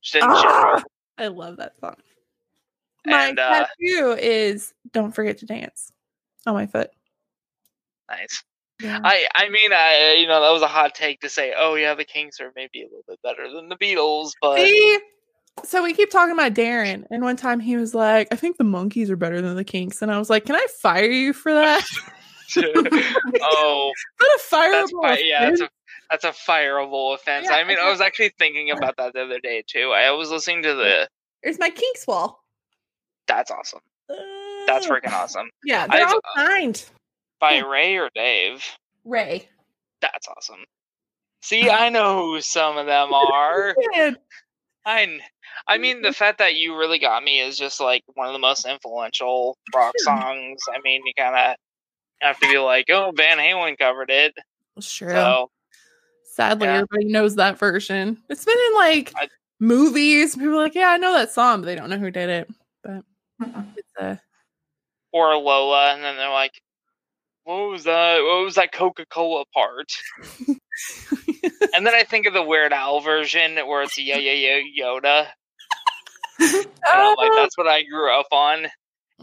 just in Ah! general. I love that song. My And, uh, tattoo is "Don't forget to dance" on my foot. Nice. Yeah. I I mean I you know that was a hot take to say oh yeah the Kinks are maybe a little bit better than the Beatles but See? So we keep talking about Darren, and one time he was like, "I think the Monkees are better than the Kinks," and I was like, "Can I fire you for that?" oh Is that a that's fireable? fi- yeah that's a that's a fireable offense. Yeah, I mean I was actually thinking about that the other day too. I was listening to the There's my Kinks wall. That's awesome. That's Uh, freaking awesome. Yeah, they're I've- all signed. By Yeah. Ray or Dave. Ray. That's awesome. See, I, know who some of them are. I I mean, the fact that you really got me is just like one of the most influential rock songs. I mean, you kind of have to be like, oh, Van Halen covered it. Sure. So, Sadly, yeah. everybody knows that version. It's been in like I, movies. People are like, yeah, I know that song, but they don't know who did it. But it's a or Lola, and then they're like, "What was that? What was that Coca Cola part?" and then I think of the Weird Al version where it's yeah yeah yeah Yoda. oh. like that's what I grew up on,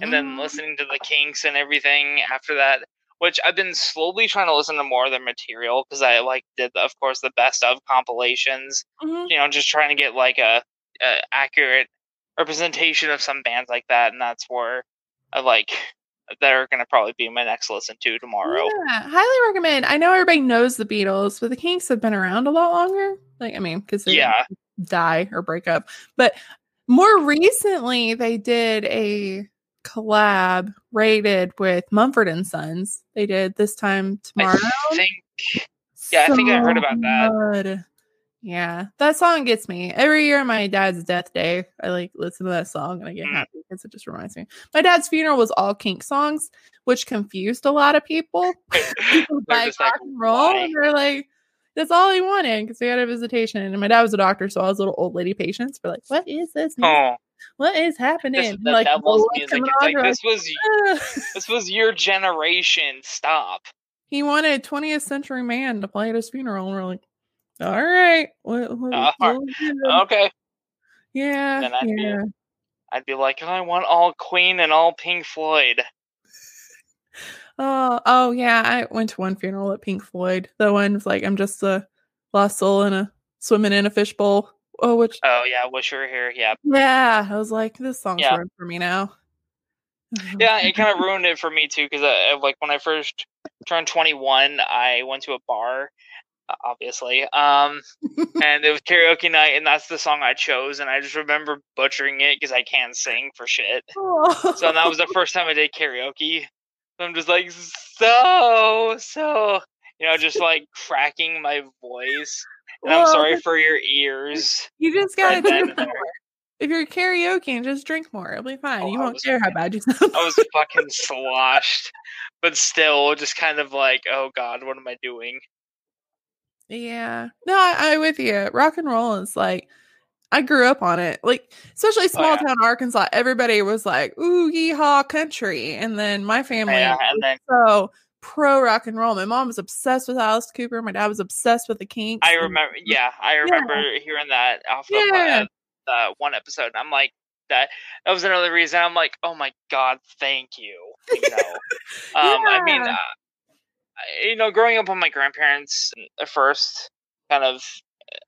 and then mm. listening to the Kinks and everything after that. Which I've been slowly trying to listen to more of their material because I like did, of course, the best of compilations. Mm-hmm. You know, just trying to get like a, a accurate representation of some bands like that, and that's where I like that are going to probably be my next listen to tomorrow. Yeah, highly recommend. I know everybody knows the Beatles, but the Kinks have been around a lot longer. Like, I mean, because they yeah. die or break up. But more recently, they did a collab rated with Mumford and Sons. They did this time tomorrow. I think, yeah, so I think I heard about that. Yeah, that song gets me every year. My dad's death day, I like listen to that song and I get happy because it just reminds me. My dad's funeral was all Kink songs, which confused a lot of people. people like rock and roll, and they're like, "That's all he wanted" because he had a visitation. And my dad was a doctor, so all his little old lady patients were like, "What is this? Oh. What is happening?" This, like, music. Like, this was this was your generation. Stop. He wanted 20th century man to play at his funeral, and we're like, all right. Uh, okay. Yeah. Then I'd, yeah. Be, I'd be like, I want all Queen and all Pink Floyd. Oh, oh yeah. I went to one funeral at Pink Floyd. The one was like, I'm just a lost soul in a swimming in a fishbowl. Oh, which? Oh yeah, wish you were here. Yeah. Yeah, I was like, this song's yeah. ruined for me now. yeah, it kind of ruined it for me too because like when I first turned 21, I went to a bar obviously. Um, and it was karaoke night, and that's the song I chose. And I just remember butchering it because I can't sing for shit. Oh. So that was the first time I did karaoke. So I'm just like so so you know just like cracking my voice. And I'm sorry for your ears. You just gotta drink more. If you're karaoke, just drink more. It'll be fine. Oh, you won't was, care how bad you sound. I was fucking sloshed, but still, just kind of like, oh god, what am I doing? Yeah. No, I, I with you. Rock and roll is like I grew up on it. Like, especially small oh, yeah. town Arkansas, everybody was like, ooh, yeehaw country. And then my family yeah, and then, so pro rock and roll. My mom was obsessed with Alice Cooper. My dad was obsessed with the Kinks. I remember, yeah, I remember yeah. hearing that off of yeah. uh, one episode. I'm like, that that was another reason I'm like, oh my god, thank you. You know, um, I mean, uh, you know, growing up with my grandparents at first, kind of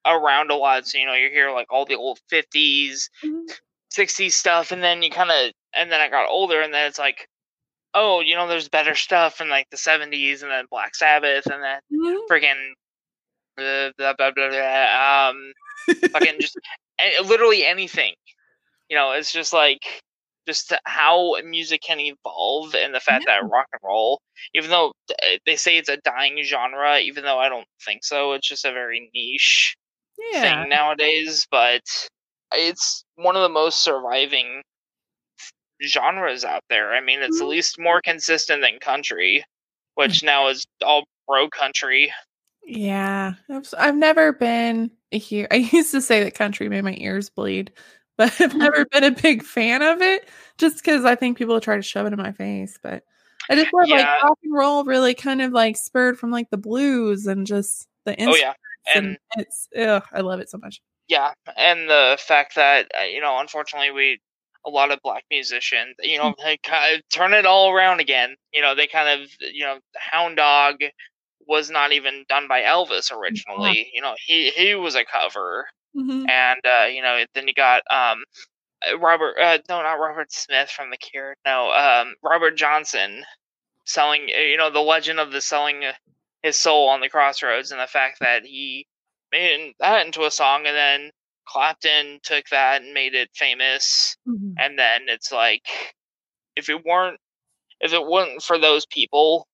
around a lot. So, you know, you hear like all the old 50s, mm-hmm. 60s stuff. And then you kind of, and then I got older and then it's like, oh, you know, there's better stuff in like the 70s and then Black Sabbath and then mm-hmm. friggin' blah, blah, blah, blah, blah, um, fucking just literally anything. You know, it's just like, just how music can evolve and the fact yeah. that rock and roll, even though eh, they say it's a dying genre, even though I don't think so, it's just a very niche yeah. thing nowadays. But it's one of the most surviving genres out there. I mean, it's mm-hmm. at least more consistent than country, which now is all pro country. Yeah, I've never been here. I used to say that country made my ears bleed, but I've never been a big fan of it just because I think people try to shove it in my face. But I just love yeah. like rock and roll really kind of like spurred from like the blues and just the oh yeah, and, and it's ugh, I love it so much. Yeah, and the fact that uh, you know, unfortunately, we a lot of black musicians, you know, they kind of turn it all around again. You know, they kind of you know, Hound Dog was not even done by Elvis originally. Yeah. You know, he he was a cover. Mm-hmm. And uh, you know, then you got um, uh, Robert. Uh, no, not Robert Smith from The Cure. No, um, Robert Johnson selling. Uh, you know, the legend of the selling his soul on the crossroads, and the fact that he made that into a song, and then Clapton took that and made it famous. Mm-hmm. And then it's like, if it weren't, if it wasn't for those people,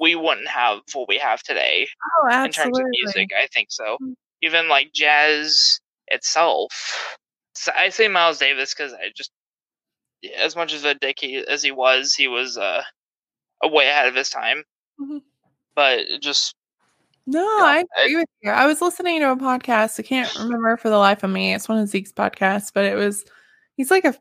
we wouldn't have what we have today oh, in terms of music. I think so. Mm-hmm even like jazz itself. So I say Miles Davis because I just, yeah, as much as a dick he, as he was, he was uh, a way ahead of his time. Mhm. But just No, Yeah, I I- agree with you. I was listening to a podcast. I can't remember for the life of me. It's one of Zeke's podcasts, but it was he's like a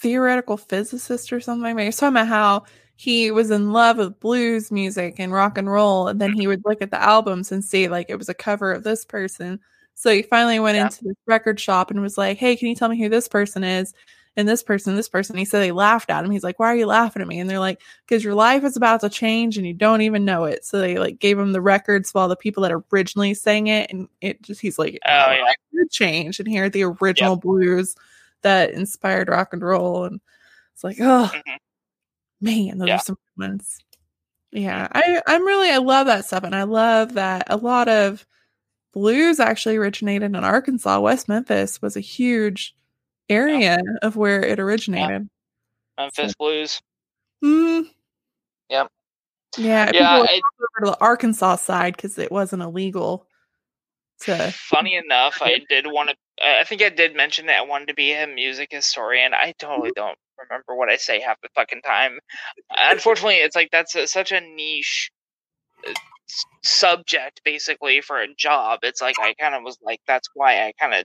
theoretical physicist or something. But was talking about how he was in love with blues music and rock and roll, and then he would look at the albums and see like it was a cover of this person. So he finally went Yeah. into this record shop and was like, "Hey, can you tell me who this person is?" And this person, this person. He said they laughed at him. He's like, "Why are you laughing at me?" And they're like, because your life is about to change and you don't even know it. So they like gave him the records while the people that originally sang it, and it just he's like, Oh, yeah. change and hear the original blues that inspired rock and roll, and it's like, oh Mhm. Man, those Yeah. are some ones. Yeah, I I'm really I love that stuff, and I love that a lot of blues actually originated in Arkansas. West Memphis was a huge area of where it originated. Memphis Blues. Mm. Yep. Yeah. people Yeah, would I, over to the Arkansas side because it wasn't illegal to. funny enough, I did want to. I think I did mention that I wanted to be a music historian. I totally don't remember what I say half the fucking time. Unfortunately, it's like that's a, such a niche uh, subject, basically, for a job. It's like I kind of was like, that's why I kind of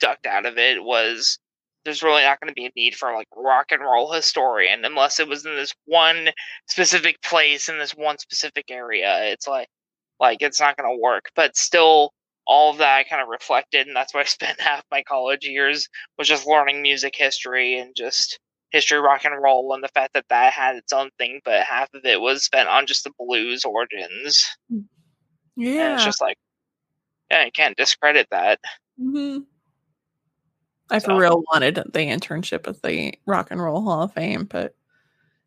ducked out of it. Was there's really not going to be a need for like rock and roll historian unless it was in this one specific place in this one specific area. It's like like it's not going to work. But still, all of that I kind of reflected, and that's why I spent half my college years was just learning music history and just history rock and roll and the fact that that had its own thing but half of it was spent on just the blues origins and Yeah. it's just like yeah you can't discredit that hmm I for real wanted the internship at the Rock and Roll Hall of Fame, but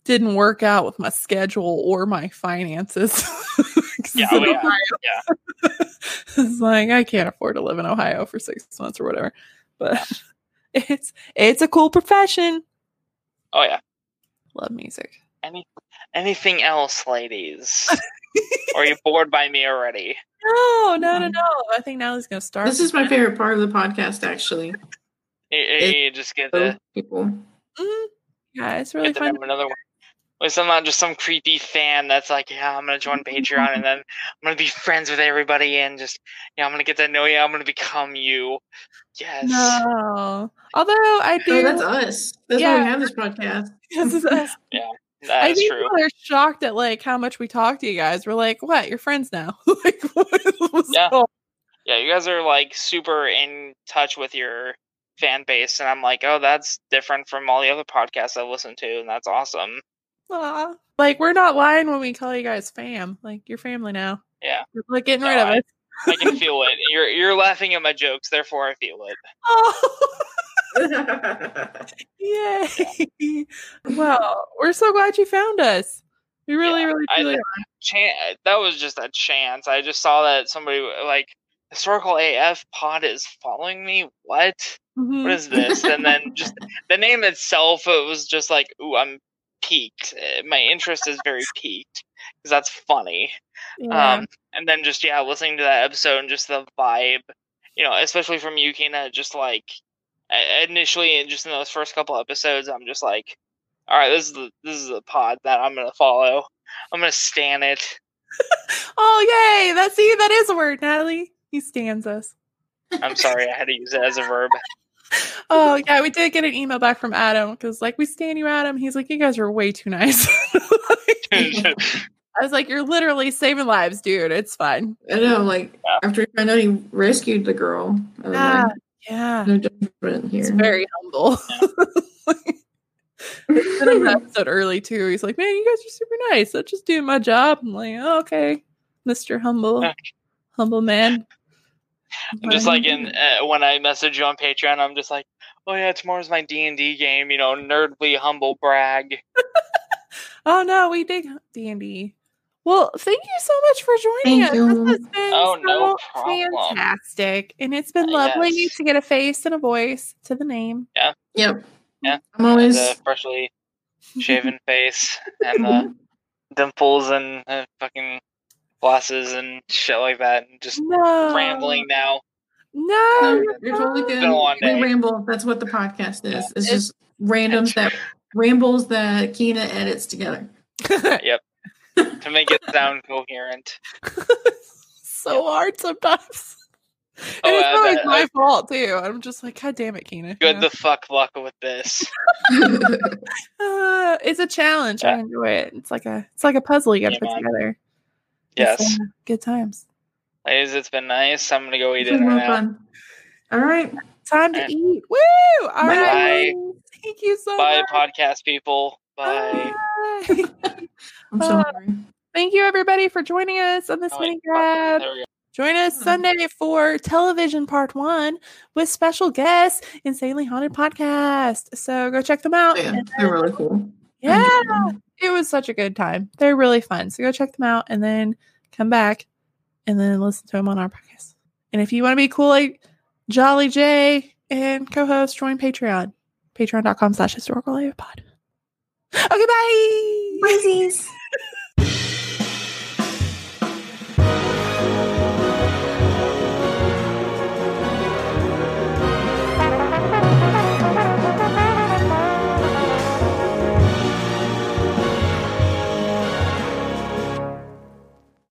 didn't work out with my schedule or my finances. Yeah, oh, yeah, Ohio. it's like I can't afford to live in Ohio for six months or whatever. But it's it's a cool profession. Oh yeah Love music. any anything else ladies are you bored by me already No, no, no, no. I think Natalie's gonna start. This is my favorite part of the podcast, actually. you, It- you just get Those to people. Mhm. Yeah, it's really get fun. another one with I'm not uh, just some creepy fan that's like, yeah, I'm gonna join Patreon and then I'm gonna be friends with everybody and just, yeah, I'm gonna get to know you. I'm gonna become you. Yes. No, although I oh, do. Oh, that's us. That's why we have this podcast. This is us. That I is think true. people are shocked at like how much we talk to you guys. We're like, what? You're friends now? like, what's Yeah. going- Yeah, you guys are like super in touch with your fan base, and I'm like, oh, that's different from all the other podcasts I listen to, and that's awesome. Aw. Like, we're not lying when we call you guys fam. Like, you're family now. Yeah. You're like getting No, rid of I- us. I can feel it. You're you're laughing at my jokes, therefore I feel it. Oh, yay! well, we're so glad you found us. We really, Yeah, really, I- truly. Chan- that was just a chance. I just saw that somebody like historical AF pod is following me. What? Mhm. What is this? and then just the name itself, it was just like, ooh, I'm piqued. Uh, My interest is very piqued because that's funny. Yeah. Um, and then just yeah, listening to that episode and just the vibe, you know, especially from Yukina, just like initially, and just in those first couple episodes, I'm just like, all right, this is the this is the pod that I'm gonna follow. I'm gonna stan it. oh, yay! That see, that is a word, Natalie. He stands us. I'm sorry, I had to use it as a verb. Oh yeah, we did get an email back from Adam because like we stand you, Adam. He's like, you guys are way too nice. I was like, you're literally saving lives, dude. It's fine. I know, like Yeah. after we found out he rescued the girl. Yeah, like, yeah. no judgment here. He's very humble. it's an episode early too. He's like, man, you guys are super nice. I'm just doing my job. I'm like, oh, okay, Mister Humble, humble man. I'm just like in uh, when I message you on Patreon, I'm just like, oh yeah, tomorrow's my D and D game. You know, nerdly humble brag. Oh no, we did D and D. Well, thank you so much for joining Thank us. you. This has been Oh, so no problem. fantastic, and it's been Uh, lovely yes. to get a face and a voice to the name. Yeah. Yep. Yeah. I'm always the freshly shaven face and the dimples and uh, fucking glasses and shit like that, and just no rambling now. No, No, you're you're totally good. Been a long We day. ramble. That's what the podcast is. It's It's- just randoms that rambles that Keena edits together. Yep. to make it sound coherent. so hard sometimes. Oh, and it's I not like bet. my fault too. I'm just like, God damn it, Keena. Good You the fuck luck with this. Uh, it's a challenge. I enjoy it. It's like a it's like a puzzle you got to Yeah, put man. together. Yes. Uh, good times. Ladies, it's been nice. I'm gonna go eat It's dinner now. fun. All right. Time to Alright. eat. Woo! All Bye. right. Thank you so Bye, much. Bye, podcast people. Bye. Bye. I'm so Uh, hungry. Thank you everybody for joining us on this Oh, mini grab. There we go. Join us Hmm. Sunday for television part one with special guests, Insanely Haunted Podcast. So go check them out. Oh, yeah, they're really cool. Yeah, it was such a good time. They're really fun. So go check them out and then come back and then listen to them on our podcast. And if you want to be cool like Jolly J and co-host, join Patreon. Patreon.com slash historical pod. Okay, bye. Bye.